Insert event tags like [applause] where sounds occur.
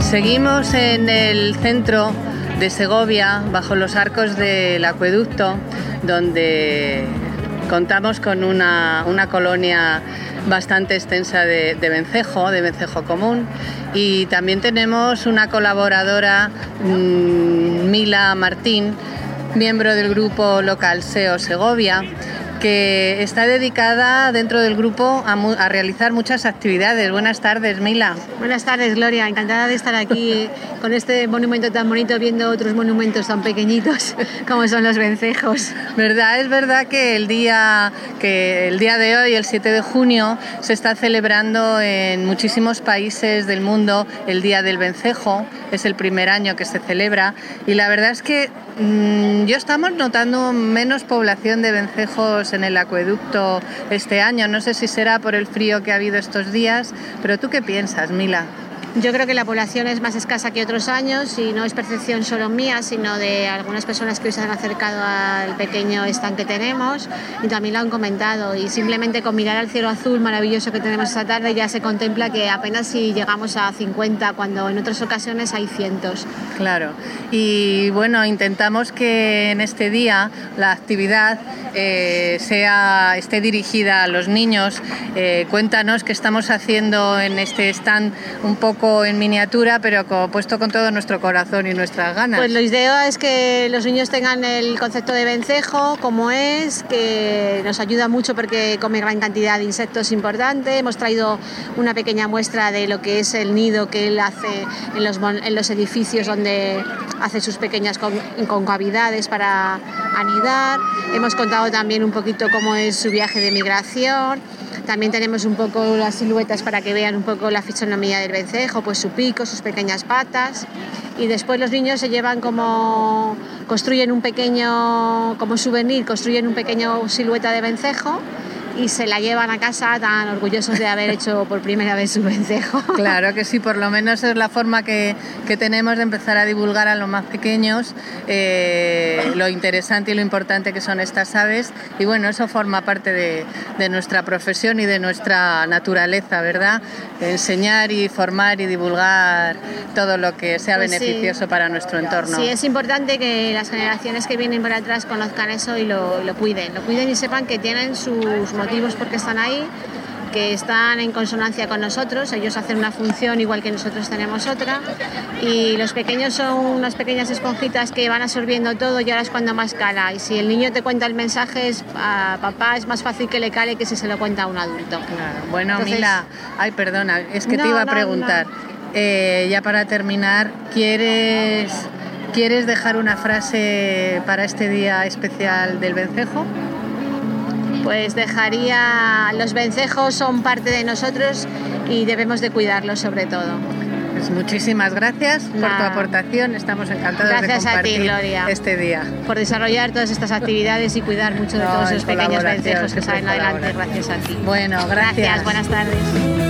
Seguimos en el centro de Segovia, bajo los arcos del acueducto, donde contamos con una, una colonia bastante extensa de, de vencejo, de vencejo común, y también tenemos una colaboradora, mm, Mila Martín, miembro del grupo local SEO Segovia, que está dedicada dentro del grupo a, mu- a realizar muchas actividades. Buenas tardes, Mila. Buenas tardes, Gloria. Encantada de estar aquí con este monumento tan bonito, viendo otros monumentos tan pequeñitos [laughs] como son los vencejos. ¿Verdad? Es verdad que el día, que el día de hoy, el 7 de junio, se está celebrando en muchísimos países del mundo el Día del Vencejo. Es el primer año que se celebra y la verdad es que mm, yo estamos notando menos población de vencejos en el acueducto este año. No sé si será por el frío que ha habido estos días, pero ¿tú qué piensas, Mila? Yo creo que la población es más escasa que otros años y no es percepción solo mía, sino de algunas personas que hoy se han acercado al pequeño stand que tenemos y también lo han comentado. Y simplemente con mirar al cielo azul maravilloso que tenemos esta tarde ya se contempla que apenas si llegamos a 50, cuando en otras ocasiones hay cientos. Claro, y bueno, intentamos que en este día la actividad eh, sea, esté dirigida a los niños. Eh, cuéntanos qué estamos haciendo en este stand un poco en miniatura, pero puesto con todo nuestro corazón y nuestras ganas. Pues lo idea es que los niños tengan el concepto de vencejo, como es, que nos ayuda mucho porque come gran cantidad de insectos importante. Hemos traído una pequeña muestra de lo que es el nido que él hace en los, en los edificios donde hace sus pequeñas con- concavidades para anidar. Hemos contado también un poquito cómo es su viaje de migración. También tenemos un poco las siluetas para que vean un poco la fisonomía del vencejo, pues su pico, sus pequeñas patas. Y después los niños se llevan como, construyen un pequeño, como souvenir, construyen un pequeño silueta de vencejo y se la llevan a casa tan orgullosos de haber hecho por primera vez su vencejo. [laughs] Claro que sí, por lo menos es la forma que, que tenemos de empezar a divulgar a los más pequeños eh, lo interesante y lo importante que son estas aves. Y bueno, eso forma parte de, de nuestra profesión y de nuestra naturaleza, ¿verdad? Enseñar y formar y divulgar todo lo que sea Pues sí. beneficioso para nuestro entorno. Sí, es importante que las generaciones que vienen por atrás conozcan eso y lo, lo cuiden. Lo cuiden y sepan que tienen sus motivos por qué están ahí, que están en consonancia con nosotros. Ellos hacen una función igual que nosotros tenemos otra. Y los pequeños son unas pequeñas esponjitas que van absorbiendo todo y ahora es cuando más cala. Y si el niño te cuenta el mensaje, es, a papá es más fácil que le cale que si se lo cuenta a un adulto. Claro. Bueno, Entonces- Mila, ay, perdona, es que te iba a no, preguntar. Eh, ya para terminar, ¿quieres, ¿quieres dejar una frase para este día especial del vencejo? Pues dejaría, los vencejos son parte de nosotros y debemos de cuidarlos sobre todo. Pues muchísimas gracias por tu aportación. Estamos encantados Gracias de a ti, compartir Gloria. este día. Por desarrollar todas estas actividades y cuidar mucho de No, todos esos pequeños vencejos que salen adelante gracias a ti. Bueno, gracias. Gracias, buenas tardes.